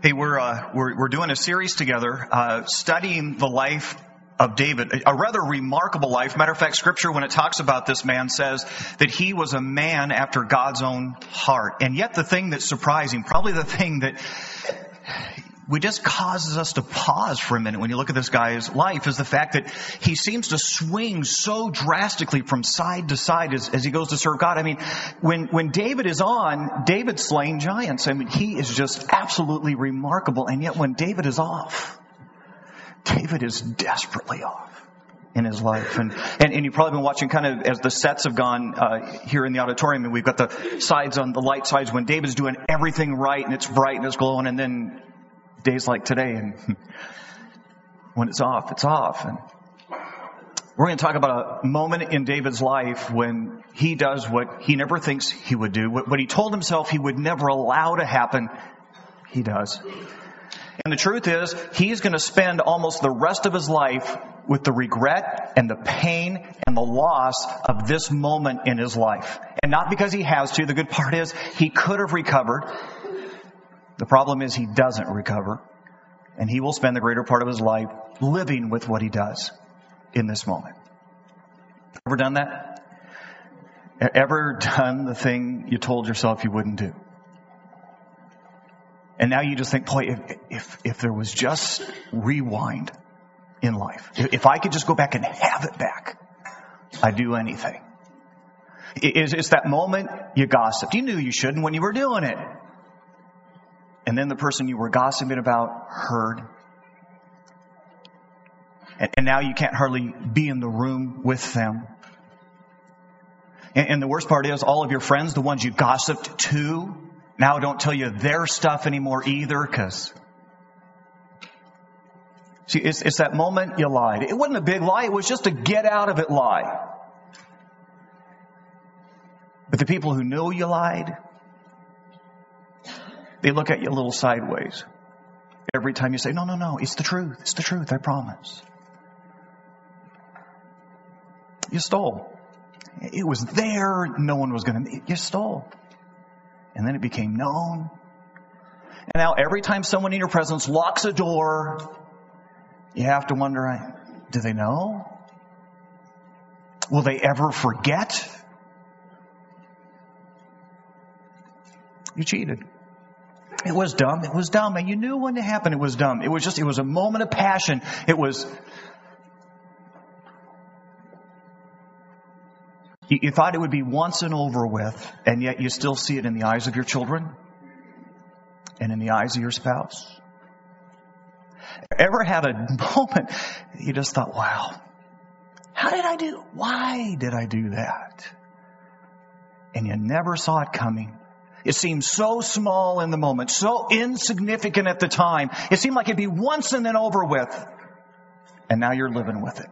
Hey, we're, uh, we're, we're doing a series together, uh, studying the life of David, a rather remarkable life. Matter of fact, scripture, when it talks about this man, says that he was a man after God's own heart. And yet the thing that's surprising, probably the thing that we just causes us to pause for a minute when you look at this guy's life is the fact that he seems to swing so drastically from side to side as, as he goes to serve God. I mean, when, when David is on, David's slaying giants. I mean, he is just absolutely remarkable. And yet when David is off, David is desperately off in his life. And, and, and, you've probably been watching kind of as the sets have gone uh, here in the auditorium, and we've got the sides on the light sides when David's doing everything right and it's bright and it's glowing, and then days like today, and when it's off, it's off. And we're going to talk about a moment in David's life when he does what he never thinks he would do, what he told himself he would never allow to happen, he does. And the truth is, he's going to spend almost the rest of his life with the regret and the pain and the loss of this moment in his life. And not because he has to. The good part is, he could have recovered. The problem is he doesn't recover, and he will spend the greater part of his life living with what he does in this moment. Ever done that? Ever done the thing you told yourself you wouldn't do? And now you just think, boy, if, if, if there was just rewind in life, if I could just go back and have it back, I'd do anything. It's, it's that moment you gossiped. You knew you shouldn't when you were doing it and then the person you were gossiping about heard. And, and now you can't hardly be in the room with them. And, and the worst part is, all of your friends, the ones you gossiped to, now don't tell you their stuff anymore either, because See, it's, it's, that moment you lied. It wasn't a big lie, it was just a get out of it lie. But the people who know you lied, they look at you a little sideways every time you say, no, no, no, it's the truth. It's the truth. I promise. You stole. It was there. No one was going to, you stole. And then it became known. And now every time someone in your presence locks a door, you have to wonder, do they know? Will they ever forget? You cheated. It was dumb. It was dumb. And you knew when it happened it was dumb. It was just, it was a moment of passion. It was, you, you thought it would be once and over with, and yet you still see it in the eyes of your children and in the eyes of your spouse. Ever had a moment you just thought, wow, how did I do? Why did I do that? And you never saw it coming. It seemed so small in the moment, so insignificant at the time. It seemed like it'd be once and then over with. And now you're living with it.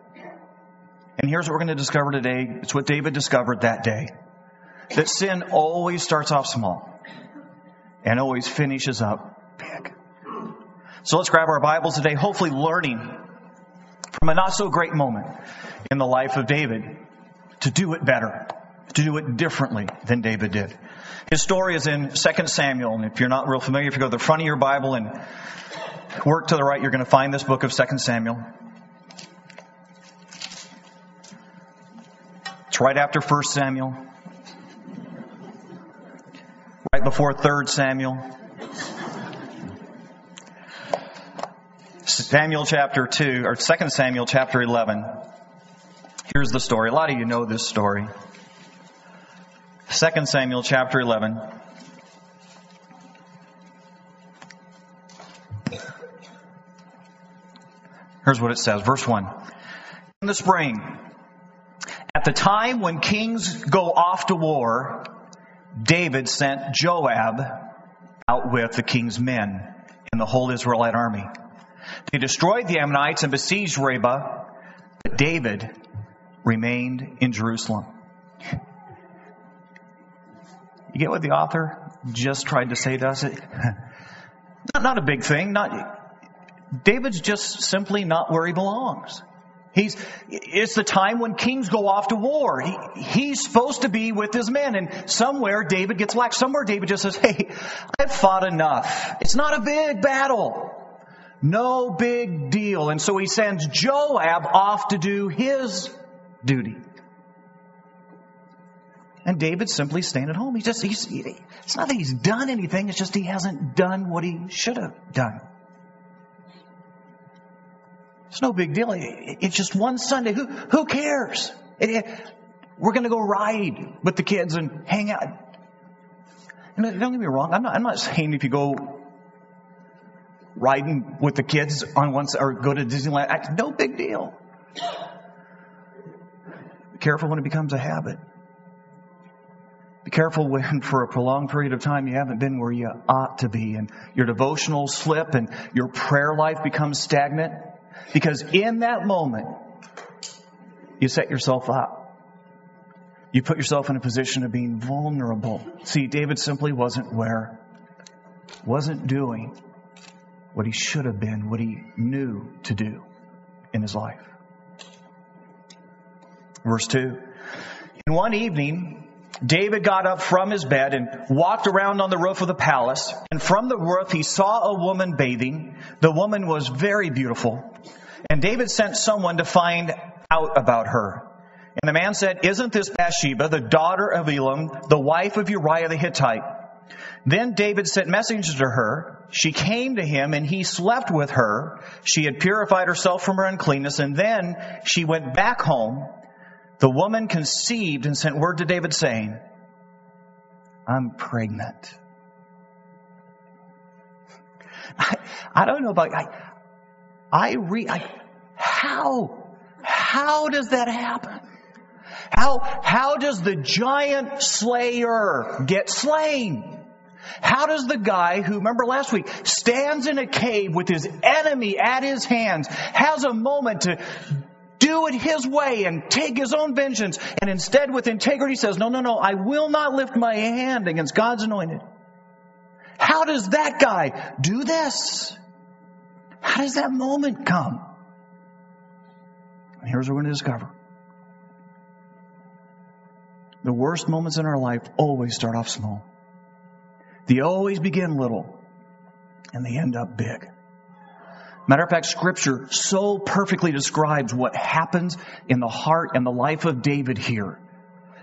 And here's what we're going to discover today. It's what David discovered that day. That sin always starts off small and always finishes up big. So let's grab our Bibles today, hopefully learning from a not so great moment in the life of David to do it better, to do it differently than David did. His story is in 2 Samuel, and if you're not real familiar, if you go to the front of your Bible and work to the right, you're going to find this book of 2 Samuel. It's right after 1 Samuel, right before 3 Samuel. Samuel chapter 2, or 2 Samuel chapter 11. Here's the story. A lot of you know this story. 2 Samuel chapter 11. Here's what it says, verse 1. In the spring, at the time when kings go off to war, David sent Joab out with the king's men and the whole Israelite army. They destroyed the Ammonites and besieged Rabbah, but David remained in Jerusalem. You get what the author just tried to say to us? not, not a big thing. Not, David's just simply not where he belongs. He's, it's the time when kings go off to war. He, he's supposed to be with his men and somewhere David gets lax. Somewhere David just says, hey, I've fought enough. It's not a big battle. No big deal. And so he sends Joab off to do his duty. And David's simply staying at home. He just, he's, it's not that he's done anything, it's just he hasn't done what he should have done. It's no big deal. It's just one Sunday. Who, who cares? We're going to go ride with the kids and hang out. And don't get me wrong. I'm not, I'm not saying if you go riding with the kids on one or go to Disneyland, no big deal. Be careful when it becomes a habit. Be careful when for a prolonged period of time you haven't been where you ought to be and your devotional slip and your prayer life becomes stagnant. Because in that moment, you set yourself up. You put yourself in a position of being vulnerable. See, David simply wasn't where, wasn't doing what he should have been, what he knew to do in his life. Verse 2. In one evening, David got up from his bed and walked around on the roof of the palace. And from the roof, he saw a woman bathing. The woman was very beautiful. And David sent someone to find out about her. And the man said, Isn't this Bathsheba, the daughter of Eliam, the wife of Uriah the Hittite? Then David sent messengers to her. She came to him and he slept with her. She had purified herself from her uncleanness and then she went back home. The woman conceived and sent word to David saying, I'm pregnant. I, I don't know about, I, I read, how, how does that happen? How, how does the giant slayer get slain? How does the guy who, remember last week, stands in a cave with his enemy at his hands, has a moment to do it his way and take his own vengeance, and instead with integrity says, no, no, no, I will not lift my hand against God's anointed. How does that guy do this? How does that moment come? And here's what we're going to discover. The worst moments in our life always start off small. They always begin little and they end up big. Matter of fact, scripture so perfectly describes what happens in the heart and the life of David here.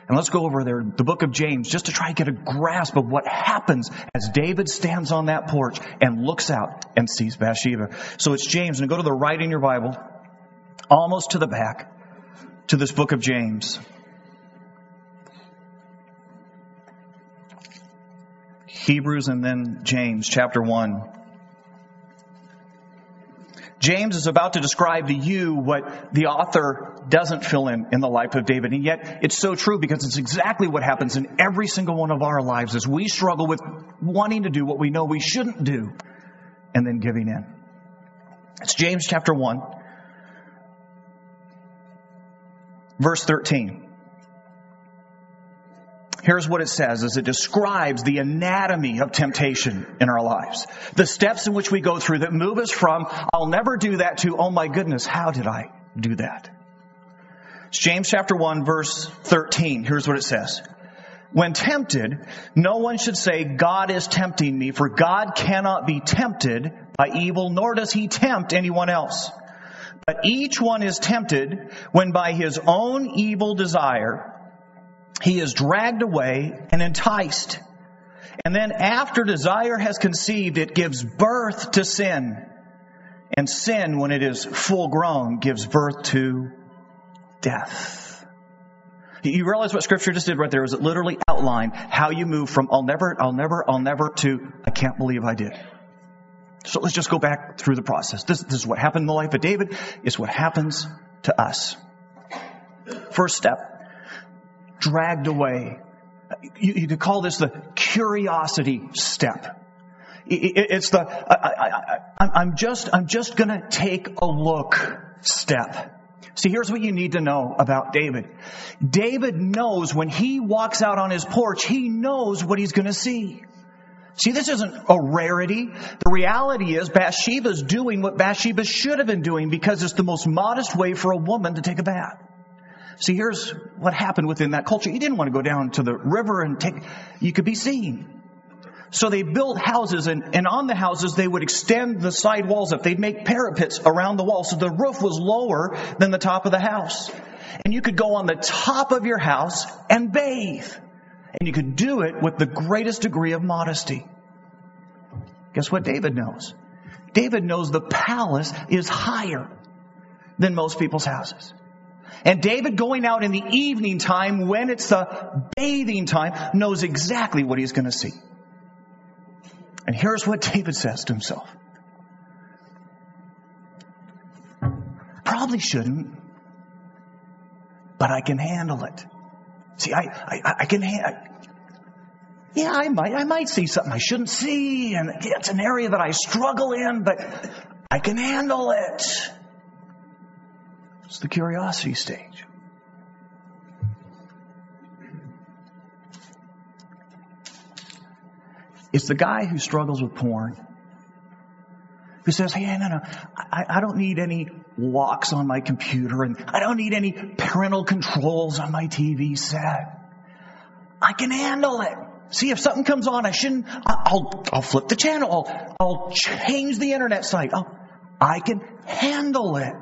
And let's go over there, the book of James, just to try to get a grasp of what happens as David stands on that porch and looks out and sees Bathsheba. So it's James, and go to the right in your Bible, almost to the back, to this book of James. Hebrews and then James, chapter 1. James is about to describe to you what the author doesn't fill in in the life of David. And yet it's so true because it's exactly what happens in every single one of our lives as we struggle with wanting to do what we know we shouldn't do and then giving in. It's James chapter 1, verse 13. Here's what it says as it describes the anatomy of temptation in our lives. The steps in which we go through that move us from, I'll never do that to, oh my goodness, how did I do that? It's James chapter 1 verse 13. Here's what it says. When tempted, no one should say, God is tempting me, for God cannot be tempted by evil, nor does he tempt anyone else. But each one is tempted when by his own evil desire he is dragged away and enticed. And then after desire has conceived, it gives birth to sin. And sin, when it is full grown, gives birth to death. You realize what scripture just did right there is it literally outlined how you move from I'll never, I'll never, I'll never to I can't believe I did. So let's just go back through the process. This, this is what happened in the life of David. It's what happens to us. First step dragged away. You, you could call this the curiosity step. It's the, I, am just, I'm just gonna take a look step. See, here's what you need to know about David. David knows when he walks out on his porch, he knows what he's gonna see. See, this isn't a rarity. The reality is Bathsheba's doing what Bathsheba should have been doing because it's the most modest way for a woman to take a bath. See, here's what happened within that culture. You didn't want to go down to the river and take, you could be seen. So they built houses and, and on the houses they would extend the side walls up. They'd make parapets around the wall so the roof was lower than the top of the house. And you could go on the top of your house and bathe. And you could do it with the greatest degree of modesty. Guess what David knows? David knows the palace is higher than most people's houses. And David going out in the evening time when it's the bathing time knows exactly what he's going to see. And here's what David says to himself. Probably shouldn't, but I can handle it. See, I, I, I can handle yeah, I might, I might see something I shouldn't see, and it's an area that I struggle in, but I can handle it. It's the curiosity stage. It's the guy who struggles with porn who says, Hey, no, no, I, I, don't need any locks on my computer and I don't need any parental controls on my TV set. I can handle it. See, if something comes on, I shouldn't, I'll, I'll flip the channel. I'll, I'll change the internet site. I'll, I can handle it.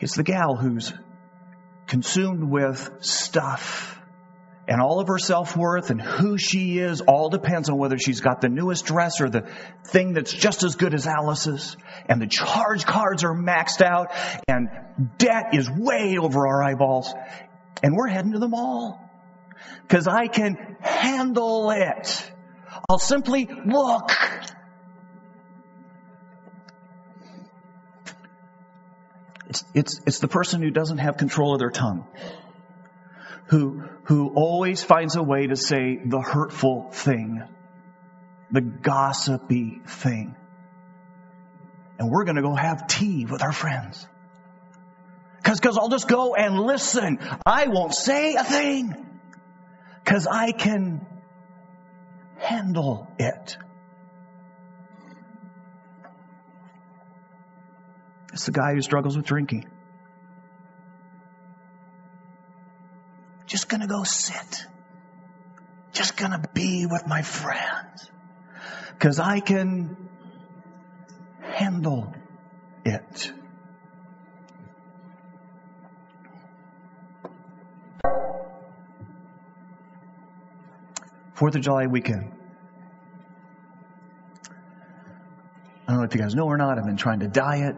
It's the gal who's consumed with stuff and all of her self-worth and who she is all depends on whether she's got the newest dress or the thing that's just as good as Alice's. And the charge cards are maxed out and debt is way over our eyeballs. And we're heading to the mall. Cause I can handle it. I'll simply look. It's, it's, it's the person who doesn't have control of their tongue who, who always finds a way to say the hurtful thing, the gossipy thing. And we're going to go have tea with our friends. Cause, cause I'll just go and listen. I won't say a thing. Cause I can handle it. It's the guy who struggles with drinking. Just gonna go sit. Just gonna be with my friends. Cause I can handle it. Fourth of July weekend. I don't know if you guys know or not, I've been trying to diet.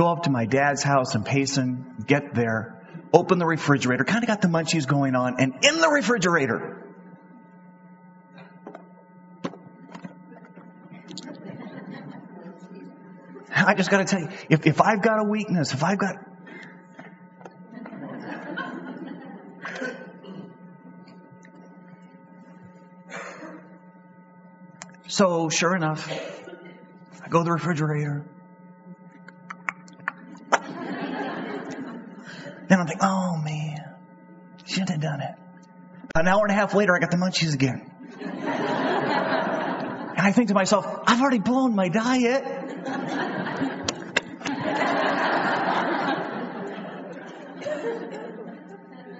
Go up to my dad's house in Payson, get there, open the refrigerator, kind of got the munchies going on, and in the refrigerator, I just got to tell you, if, if I've got a weakness, if I've got. So, sure enough, I go to the refrigerator, Then I'm thinking, oh man, shouldn't have done it. An hour and a half later, I got the munchies again. and I think to myself, I've already blown my diet.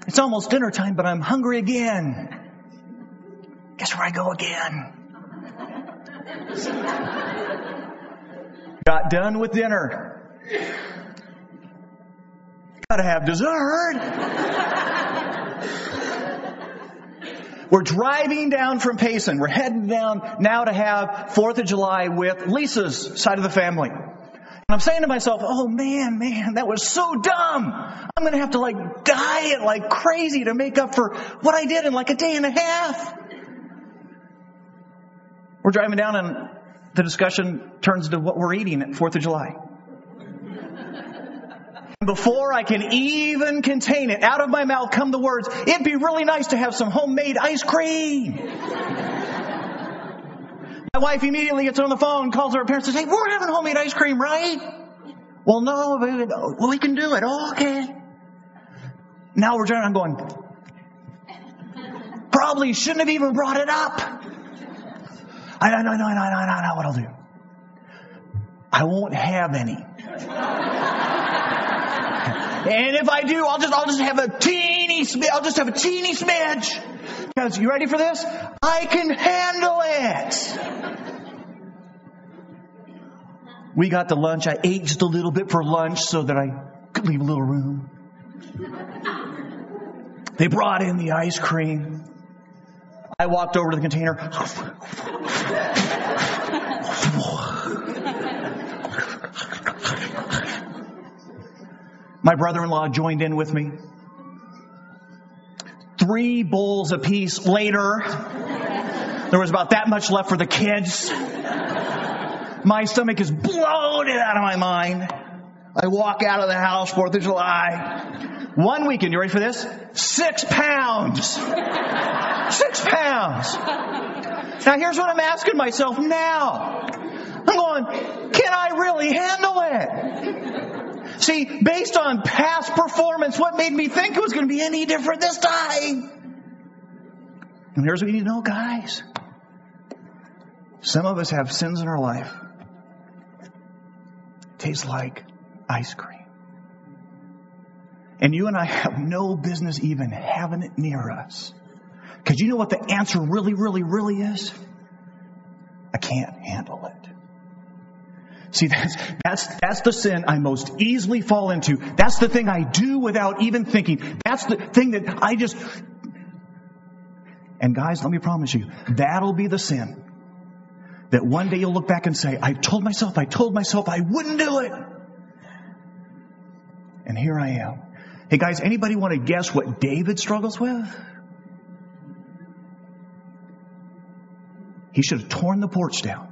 It's almost dinner time, but I'm hungry again. Guess where I go again? Got done with dinner gotta have dessert. We're driving down from Payson. We're heading down now to have Fourth of July with Lisa's side of the family. And I'm saying to myself, oh man, man, that was so dumb. I'm gonna have to like diet like crazy to make up for what I did in like a day and a half. We're driving down and the discussion turns to what we're eating at Fourth of July. Before I can even contain it, out of my mouth come the words, it'd be really nice to have some homemade ice cream. my wife immediately gets on the phone, calls her parents and says, hey, we're having homemade ice cream, right? Well, no, we can do it. Oh, okay. Now we're trying, I'm going, probably shouldn't have even brought it up. I know, I know, I know, I know, I know what I'll do. I won't have any. And if I do, I'll just, I'll just have a teeny, I'll just have a teeny smidge. Because you ready for this? I can handle it. We got to lunch. I ate just a little bit for lunch so that I could leave a little room. They brought in the ice cream. I walked over to the container. My brother in law joined in with me. Three bowls apiece later, there was about that much left for the kids. My stomach is bloated out of my mind. I walk out of the house, 4th of July. One weekend, you ready for this? Six pounds. Six pounds. Now here's what I'm asking myself now. I'm going, can I really handle it? See, based on past performance, what made me think it was going to be any different this time? And here's what you need to know, guys. Some of us have sins in our life. It Tastes like ice cream. And you and I have no business even having it near us. Because you know what the answer really, really, really is? I can't handle it. See, that's, that's, that's the sin I most easily fall into. That's the thing I do without even thinking. That's the thing that I just, and guys, let me promise you, that'll be the sin that one day you'll look back and say, I told myself, I told myself I wouldn't do it. And here I am. Hey guys, anybody want to guess what David struggles with? He should have torn the porch down.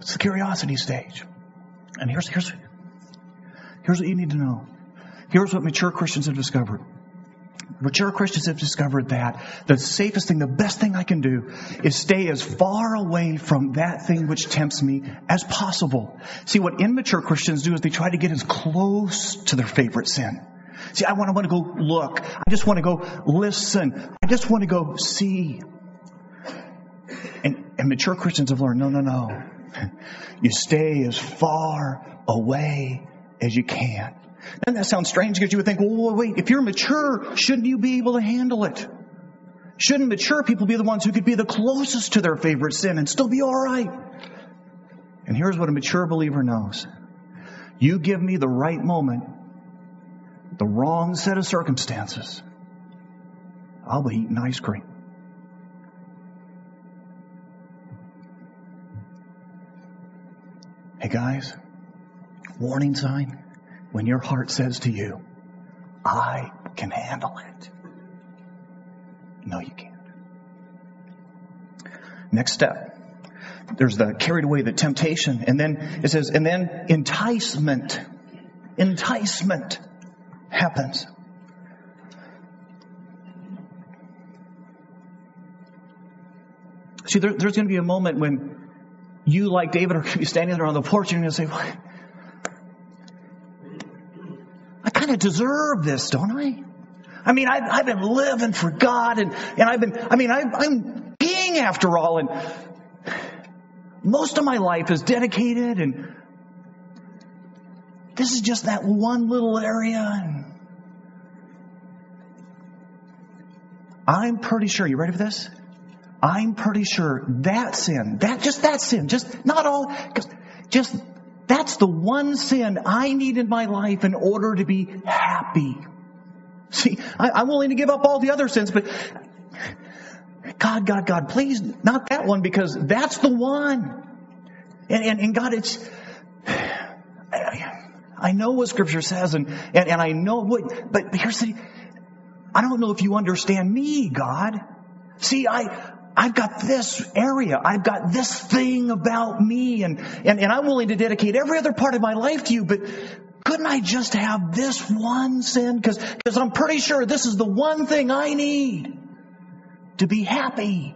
It's the curiosity stage. And here's, here's, here's what you need to know. Here's what mature Christians have discovered. Mature Christians have discovered that the safest thing, the best thing I can do is stay as far away from that thing which tempts me as possible. See, what immature Christians do is they try to get as close to their favorite sin. See, I want, I want to go look. I just want to go listen. I just want to go see. And, and mature Christians have learned, no, no, no. You stay as far away as you can. Doesn't that sounds strange? Because you would think, well, wait, if you're mature, shouldn't you be able to handle it? Shouldn't mature people be the ones who could be the closest to their favorite sin and still be alright? And here's what a mature believer knows. You give me the right moment, the wrong set of circumstances, I'll be eating ice cream. Hey guys, warning sign when your heart says to you, I can handle it. No, you can't. Next step. There's the carried away, the temptation. And then it says, and then enticement. Enticement happens. See, there, there's going to be a moment when you, like David, are going to be standing there on the porch and you're going to say, I kind of deserve this, don't I? I mean, I've, I've been living for God and, and I've been, I mean, I, I'm king after all and most of my life is dedicated and this is just that one little area and I'm pretty sure, you ready for this? I'm pretty sure that sin, that, just that sin, just not all, just that's the one sin I need in my life in order to be happy. See, I, am willing to give up all the other sins, but God, God, God, please, not that one because that's the one. And, and, and God, it's, I, know what scripture says and, and, and I know what, but here's the, I don't know if you understand me, God. See, I, I've got this area. I've got this thing about me and, and, and I'm willing to dedicate every other part of my life to you, but couldn't I just have this one sin? Cause, cause I'm pretty sure this is the one thing I need to be happy.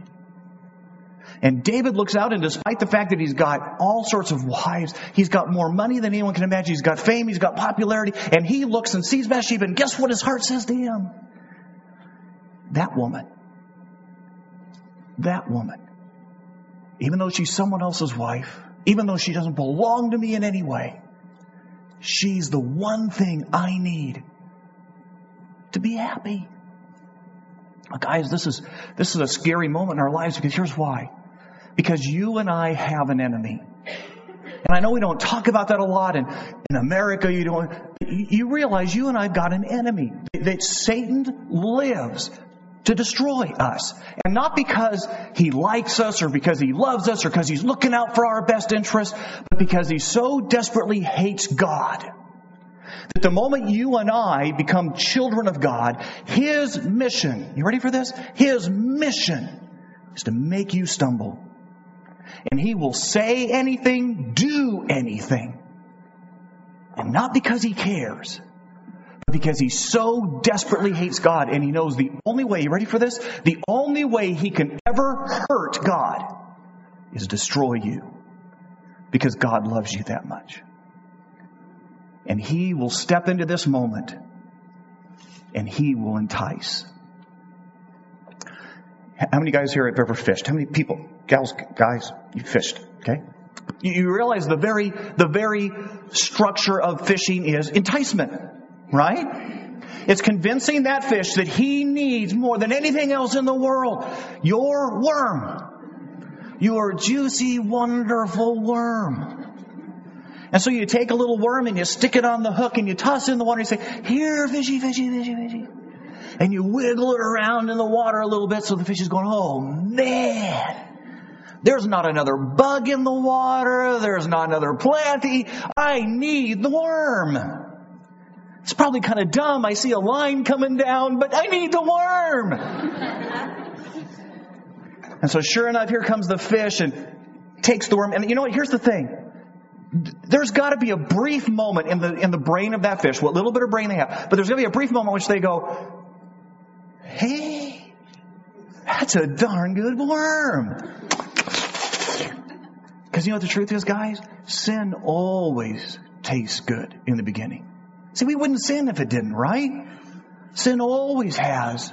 And David looks out, and despite the fact that he's got all sorts of wives, he's got more money than anyone can imagine, he's got fame, he's got popularity, and he looks and sees Bathsheba, and guess what his heart says to him? That woman, that woman, even though she's someone else's wife, even though she doesn't belong to me in any way, she's the one thing I need to be happy. Guys, this is, this is a scary moment in our lives because here's why. Because you and I have an enemy. And I know we don't talk about that a lot, and in America you don't, you realize you and I've got an enemy. That Satan lives to destroy us. And not because he likes us or because he loves us or because he's looking out for our best interest, but because he so desperately hates God that the moment you and I become children of God, His mission, you ready for this? His mission is to make you stumble. And He will say anything, do anything. And not because He cares, because He so desperately hates God and He knows the only way, you ready for this? The only way He can ever hurt God is destroy you. Because God loves you that much. And he will step into this moment and he will entice. How many guys here have ever fished? How many people, gals, guys, you fished? Okay. You realize the very, the very structure of fishing is enticement, right? It's convincing that fish that he needs more than anything else in the world. Your worm. Your juicy, wonderful worm. And so you take a little worm and you stick it on the hook and you toss it in the water and you say, here, fishy, fishy, fishy, fishy. And you wiggle it around in the water a little bit so the fish is going, oh man. There's not another bug in the water. There's not another plant. I need the worm. It's probably kind of dumb. I see a line coming down, but I need the worm. and so sure enough, here comes the fish and takes the worm. And you know what? Here's the thing there's got to be a brief moment in the in the brain of that fish, what little bit of brain they have, but there's going to be a brief moment in which they go, "Hey, that's a darn good worm." Because you know what the truth is, guys? Sin always tastes good in the beginning. See, we wouldn't sin if it didn't, right? Sin always has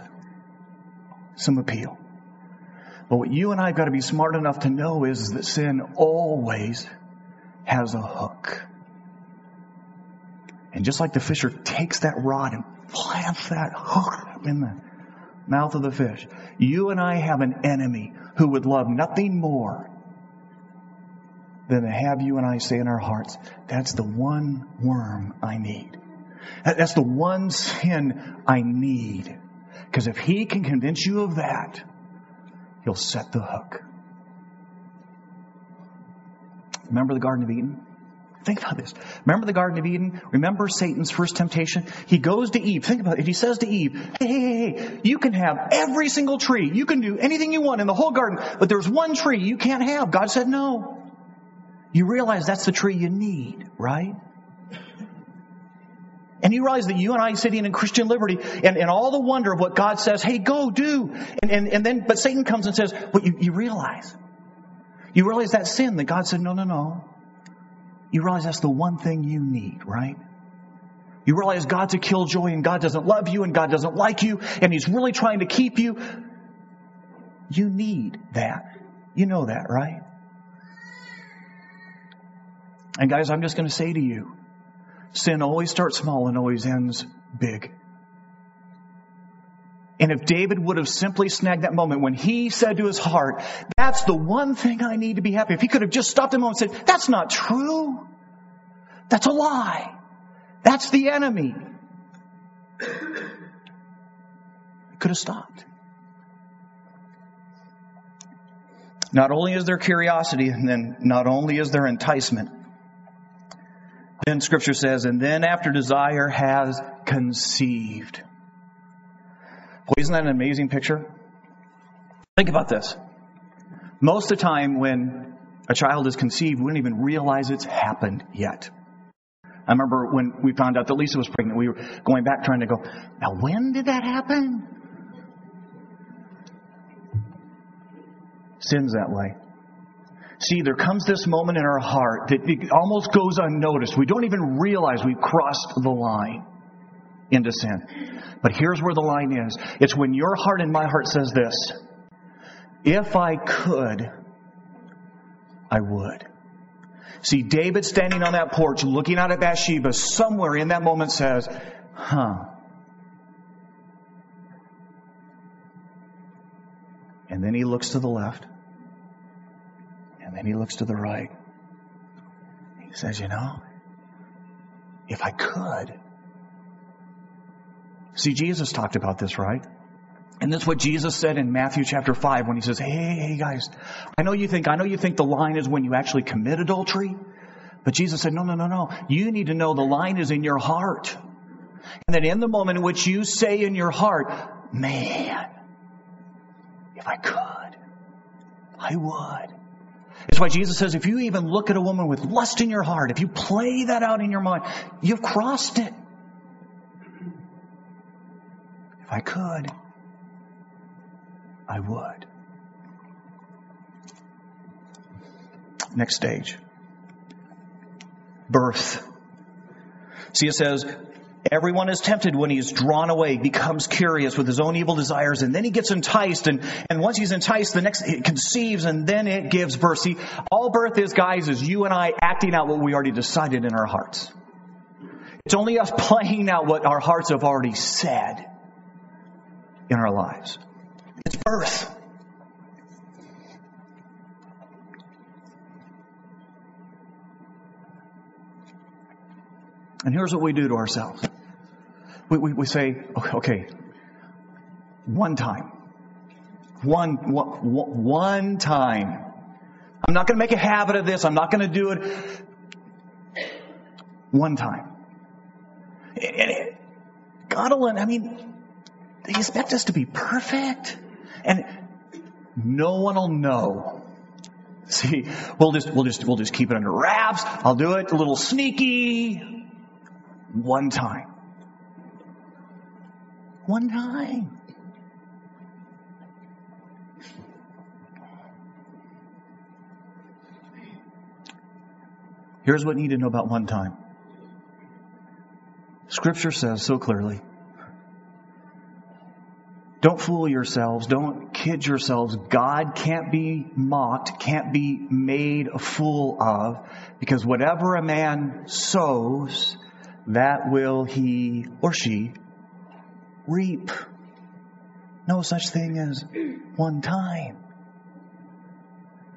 some appeal. But what you and I have got to be smart enough to know is that sin always has a hook. And just like the fisher takes that rod and plants that hook in the mouth of the fish, you and I have an enemy who would love nothing more than to have you and I say in our hearts, that's the one worm I need. That's the one sin I need. Because if he can convince you of that, he'll set the hook. Remember the Garden of Eden? Think about this. Remember the Garden of Eden? Remember Satan's first temptation? He goes to Eve. Think about it. He says to Eve, hey, hey, hey, hey, you can have every single tree. You can do anything you want in the whole garden, but there's one tree you can't have. God said no. You realize that's the tree you need, right? And you realize that you and I sitting in Christian liberty and, and all the wonder of what God says, hey, go do. And, and, and then, but Satan comes and says, but you, you realize you realize that sin that God said, no, no, no. You realize that's the one thing you need, right? You realize God's a killjoy and God doesn't love you and God doesn't like you and He's really trying to keep you. You need that. You know that, right? And guys, I'm just going to say to you, sin always starts small and always ends big. And if David would have simply snagged that moment when he said to his heart, that's the one thing I need to be happy. If he could have just stopped a moment and said, that's not true. That's a lie. That's the enemy. He could have stopped. Not only is there curiosity, and then not only is there enticement, then scripture says, and then after desire has conceived. Boy, isn't that an amazing picture? Think about this. Most of the time when a child is conceived, we don't even realize it's happened yet. I remember when we found out that Lisa was pregnant, we were going back trying to go, now when did that happen? Sin's that way. See, there comes this moment in our heart that it almost goes unnoticed. We don't even realize we've crossed the line into sin. But here's where the line is. It's when your heart and my heart says this. If I could, I would. See, David standing on that porch looking out at Bathsheba somewhere in that moment says, huh. And then he looks to the left. And then he looks to the right. He says, you know, if I could. See, Jesus talked about this, right? And that's what Jesus said in Matthew chapter 5 when he says, hey, hey, guys, I know you think, I know you think the line is when you actually commit adultery. But Jesus said, no, no, no, no. You need to know the line is in your heart. And that in the moment in which you say in your heart, man, if I could, I would. It's why Jesus says if you even look at a woman with lust in your heart, if you play that out in your mind, you've crossed it. If I could, I would. Next stage. Birth. See, it says, Everyone is tempted when he is drawn away, becomes curious with his own evil desires, and then he gets enticed, and, and once he's enticed, the next, it conceives, and then it gives birth. See, all birth is, guys, is you and I acting out what we already decided in our hearts. It's only us playing out what our hearts have already said in our lives. It's birth. And here's what we do to ourselves. We, we, we say, okay, one time. One, one, one time. I'm not going to make a habit of this. I'm not going to do it. One time. And God alone, I mean, they expect us to be perfect. And no one will know. See, we'll just, we'll just, we'll just keep it under wraps. I'll do it a little sneaky. One time. One time. Here's what you need to know about one time. Scripture says so clearly. Don't fool yourselves. Don't kid yourselves. God can't be mocked, can't be made a fool of, because whatever a man sows, that will he or she reap. No such thing as one time.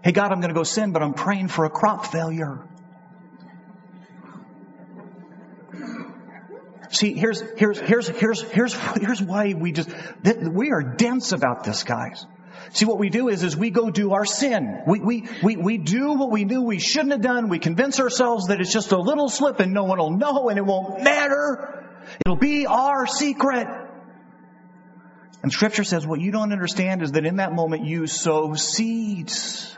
Hey God, I'm going to go sin, but I'm praying for a crop failure. See, here's, here's, here's, here's, here's, here's why we just, we are dense about this, guys. See, what we do is, is we go do our sin. We, we, we, we do what we knew we shouldn't have done. We convince ourselves that it's just a little slip and no one will know and it won't matter. It'll be our secret. And scripture says what you don't understand is that in that moment you sow seeds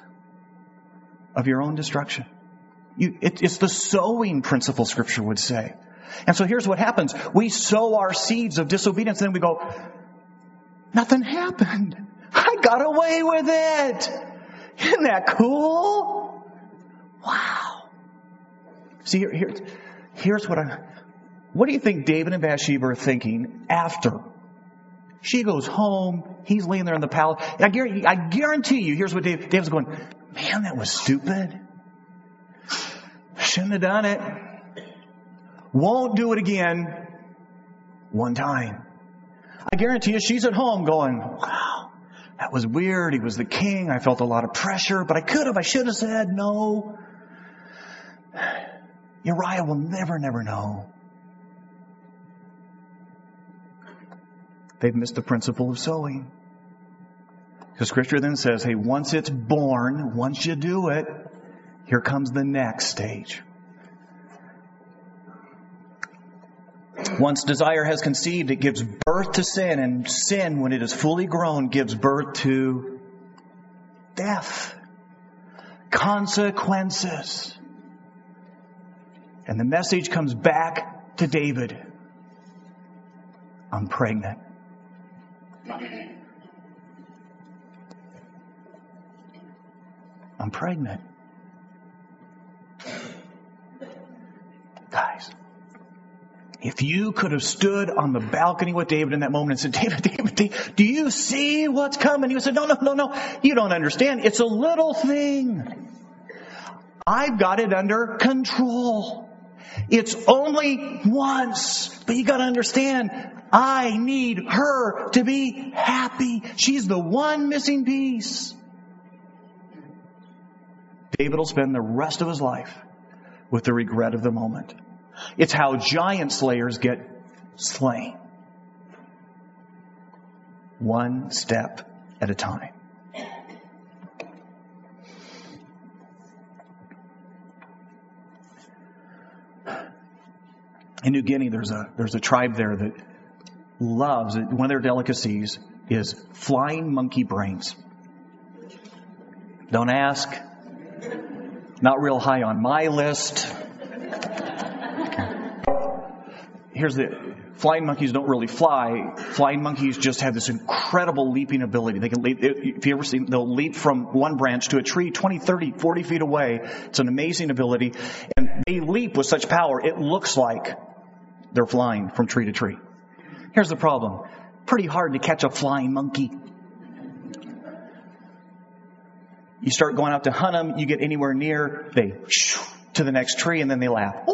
of your own destruction. You, it, it's the sowing principle scripture would say. And so here's what happens. We sow our seeds of disobedience and then we go, nothing happened. I got away with it. Isn't that cool? Wow. See, here, here, here's what I, what do you think David and Bathsheba are thinking after? She goes home. He's laying there in the palace. I guarantee, I guarantee you, here's what Dave, David's going, man, that was stupid. Shouldn't have done it. Won't do it again. One time. I guarantee you, she's at home going, wow, that was weird. He was the king. I felt a lot of pressure, but I could have, I should have said no. Uriah will never, never know. They've missed the principle of sowing. Because scripture then says, hey, once it's born, once you do it, here comes the next stage. Once desire has conceived, it gives birth to sin, and sin, when it is fully grown, gives birth to death, consequences. And the message comes back to David I'm pregnant. I'm pregnant. If you could have stood on the balcony with David in that moment and said, David, David, David do you see what's coming? He would say, no, no, no, no. You don't understand. It's a little thing. I've got it under control. It's only once, but you gotta understand, I need her to be happy. She's the one missing piece. David will spend the rest of his life with the regret of the moment. It's how giant slayers get slain. One step at a time. In New Guinea, there's a, there's a tribe there that loves, one of their delicacies is flying monkey brains. Don't ask. Not real high on my list. Here's the flying monkeys don't really fly. Flying monkeys just have this incredible leaping ability. They can leap, if you ever see, they'll leap from one branch to a tree 20, 30, 40 feet away. It's an amazing ability. And they leap with such power, it looks like they're flying from tree to tree. Here's the problem. Pretty hard to catch a flying monkey. You start going out to hunt them, you get anywhere near, they to the next tree and then they laugh.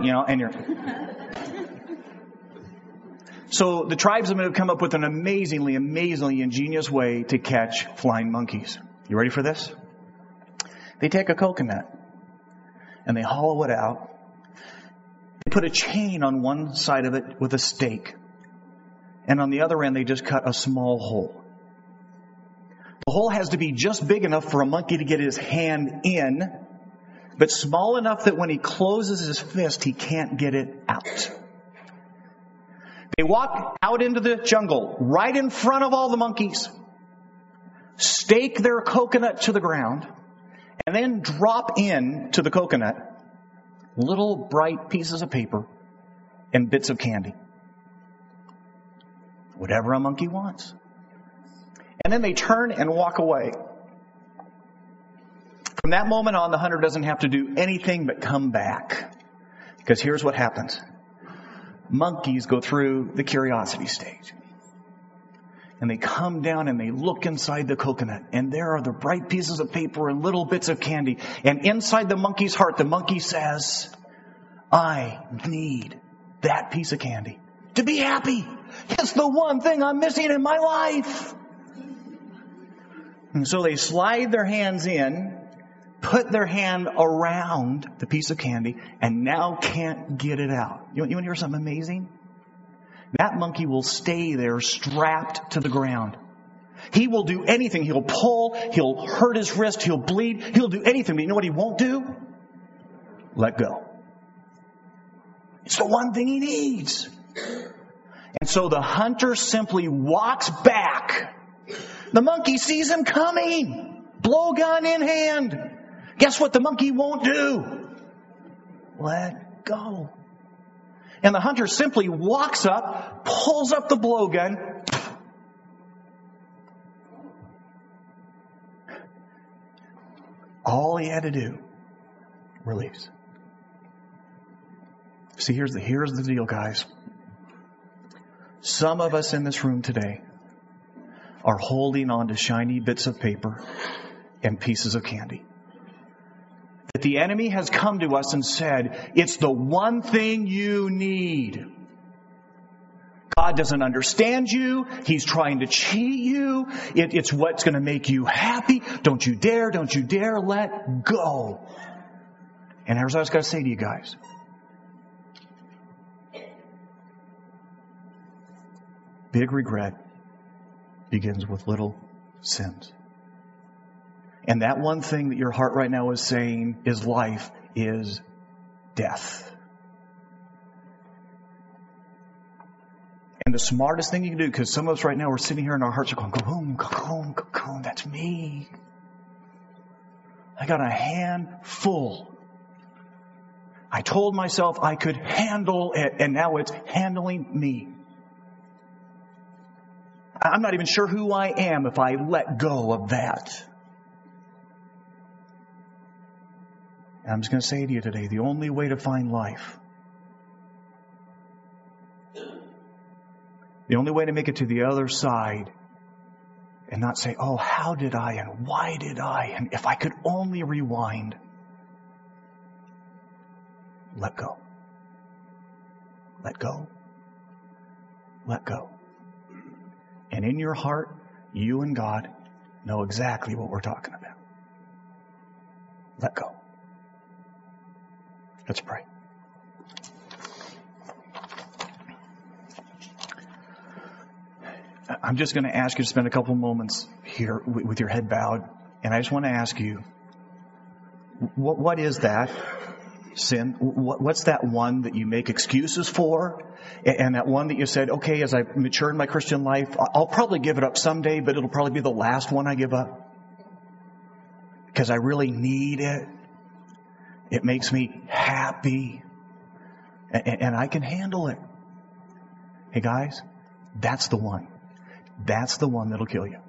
You know, and you're. So the tribesmen have come up with an amazingly, amazingly ingenious way to catch flying monkeys. You ready for this? They take a coconut and they hollow it out. They put a chain on one side of it with a stake. And on the other end, they just cut a small hole. The hole has to be just big enough for a monkey to get his hand in, but small enough that when he closes his fist, he can't get it out. They walk out into the jungle right in front of all the monkeys, stake their coconut to the ground, and then drop in to the coconut little bright pieces of paper and bits of candy. Whatever a monkey wants. And then they turn and walk away. From that moment on, the hunter doesn't have to do anything but come back. Because here's what happens. Monkeys go through the curiosity stage. And they come down and they look inside the coconut and there are the bright pieces of paper and little bits of candy. And inside the monkey's heart, the monkey says, I need that piece of candy to be happy. It's the one thing I'm missing in my life. And so they slide their hands in, put their hand around the piece of candy, and now can't get it out. You want, you want to hear something amazing? That monkey will stay there strapped to the ground. He will do anything. He'll pull, he'll hurt his wrist, he'll bleed, he'll do anything. But you know what he won't do? Let go. It's the one thing he needs. And so the hunter simply walks back. The monkey sees him coming, blowgun in hand. Guess what the monkey won't do? Let go. And the hunter simply walks up, pulls up the blowgun. All he had to do, release. See, here's the, here's the deal, guys. Some of us in this room today are holding on to shiny bits of paper and pieces of candy. That the enemy has come to us and said, it's the one thing you need. God doesn't understand you. He's trying to cheat you. It, it's what's going to make you happy. Don't you dare, don't you dare let go. And here's what I was going to say to you guys. Big regret begins with little sins. And that one thing that your heart right now is saying is life is death. And the smartest thing you can do, because some of us right now are sitting here and our hearts are going, go home, go home, go home, that's me. I got a hand full. I told myself I could handle it, and now it's handling me. I'm not even sure who I am if I let go of that. And I'm just going to say to you today the only way to find life, the only way to make it to the other side and not say, oh, how did I and why did I? And if I could only rewind, let go. Let go. Let go. And in your heart, you and God know exactly what we're talking about. Let go. Let's pray. I'm just going to ask you to spend a couple moments here with your head bowed. And I just want to ask you, what, what is that sin? What, what's that one that you make excuses for? And that one that you said, okay, as I mature in my Christian life, I'll probably give it up someday, but it'll probably be the last one I give up. Because I really need it. It makes me happy. And, and I can handle it. Hey guys, that's the one. That's the one that'll kill you.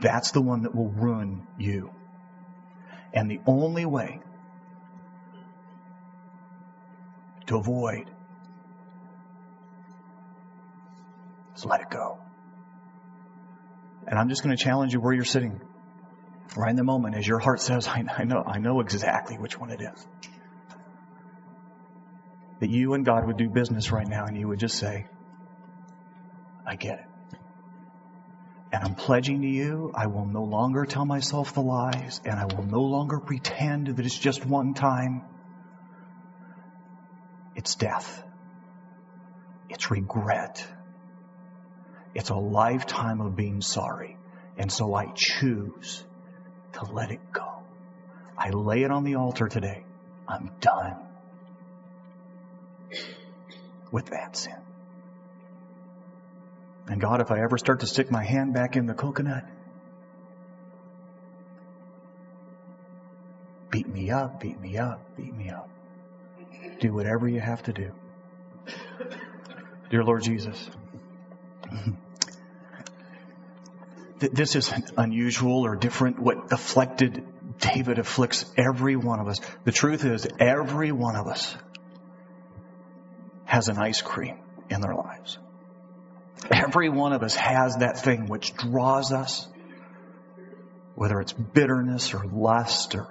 That's the one that will ruin you. And the only way to avoid is let it go. And I'm just going to challenge you where you're sitting. Right in the moment, as your heart says, I, I know, I know exactly which one it is. That you and God would do business right now and you would just say, I get it. And I'm pledging to you, I will no longer tell myself the lies, and I will no longer pretend that it's just one time. It's death. It's regret. It's a lifetime of being sorry. And so I choose to let it go. I lay it on the altar today. I'm done with that sin. And God, if I ever start to stick my hand back in the coconut, beat me up, beat me up, beat me up. Do whatever you have to do. Dear Lord Jesus, this isn't unusual or different. What afflicted David afflicts every one of us. The truth is, every one of us has an ice cream in their lives. Every one of us has that thing which draws us, whether it's bitterness or lust or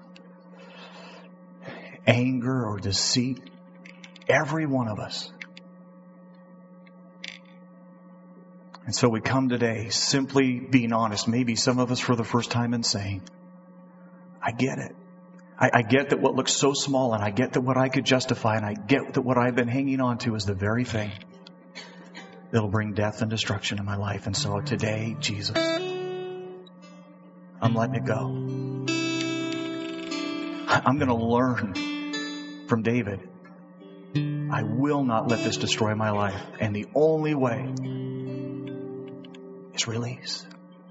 anger or deceit. Every one of us. And so we come today simply being honest, maybe some of us for the first time and saying, I get it. I, I, get that what looks so small and I get that what I could justify and I get that what I've been hanging on to is the very thing that'll bring death and destruction in my life. And so today, Jesus, I'm letting it go. I'm going to learn from David. I will not let this destroy my life. And the only way release.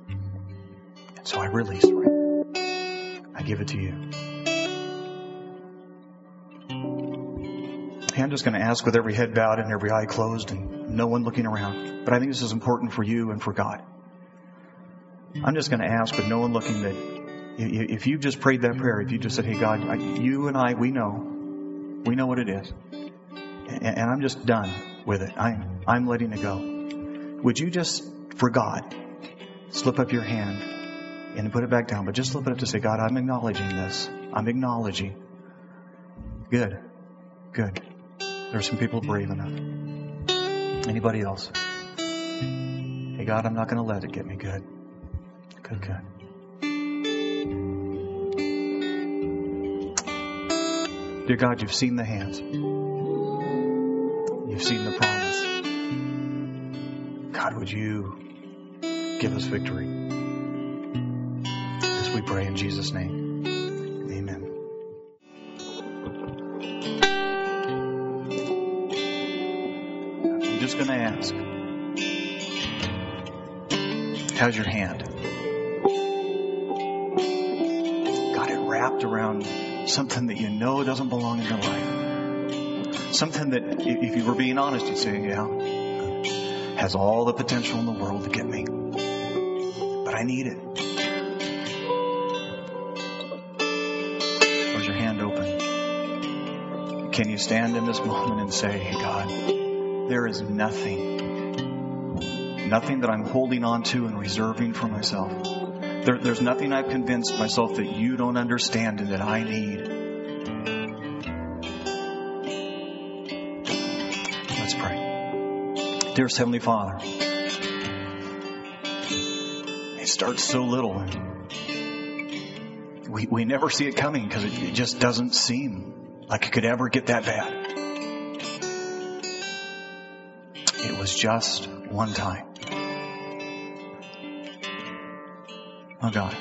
And so I release right I give it to you. I'm just going to ask with every head bowed and every eye closed and no one looking around. But I think this is important for you and for God. I'm just going to ask with no one looking that if you just prayed that prayer, if you just said, Hey God, you and I, we know, we know what it is. And I'm just done with it. I'm, I'm letting it go. Would you just, for God, slip up your hand and put it back down, but just slip it up to say, God, I'm acknowledging this. I'm acknowledging. Good. Good. There are some people brave enough. Anybody else? Hey, God, I'm not going to let it get me good. Good, good. Dear God, you've seen the hands. You've seen the promise. God, would you give us victory? As we pray in Jesus' name. Amen. I'm just going to ask How's your hand? Got it wrapped around something that you know doesn't belong in your life. Something that, if you were being honest, you'd say, yeah, has all the potential in the world to get me. But I need it. Where's your hand open? Can you stand in this moment and say, God, there is nothing, nothing that I'm holding on to and reserving for myself. There, there's nothing I've convinced myself that you don't understand and that I need. Dearest Heavenly Father, it starts so little we, we never see it coming because it, it just doesn't seem like it could ever get that bad. It was just one time. Oh God,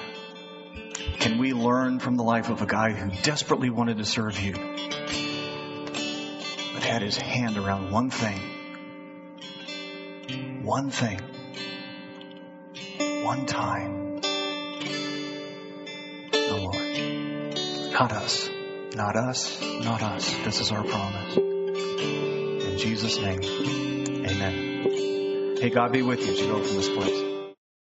can we learn from the life of a guy who desperately wanted to serve you, but had his hand around one thing? One thing. One time. Lord. Not us. Not us. Not us. This is our promise. In Jesus' name. Amen. Hey, God be with you as you go from this place.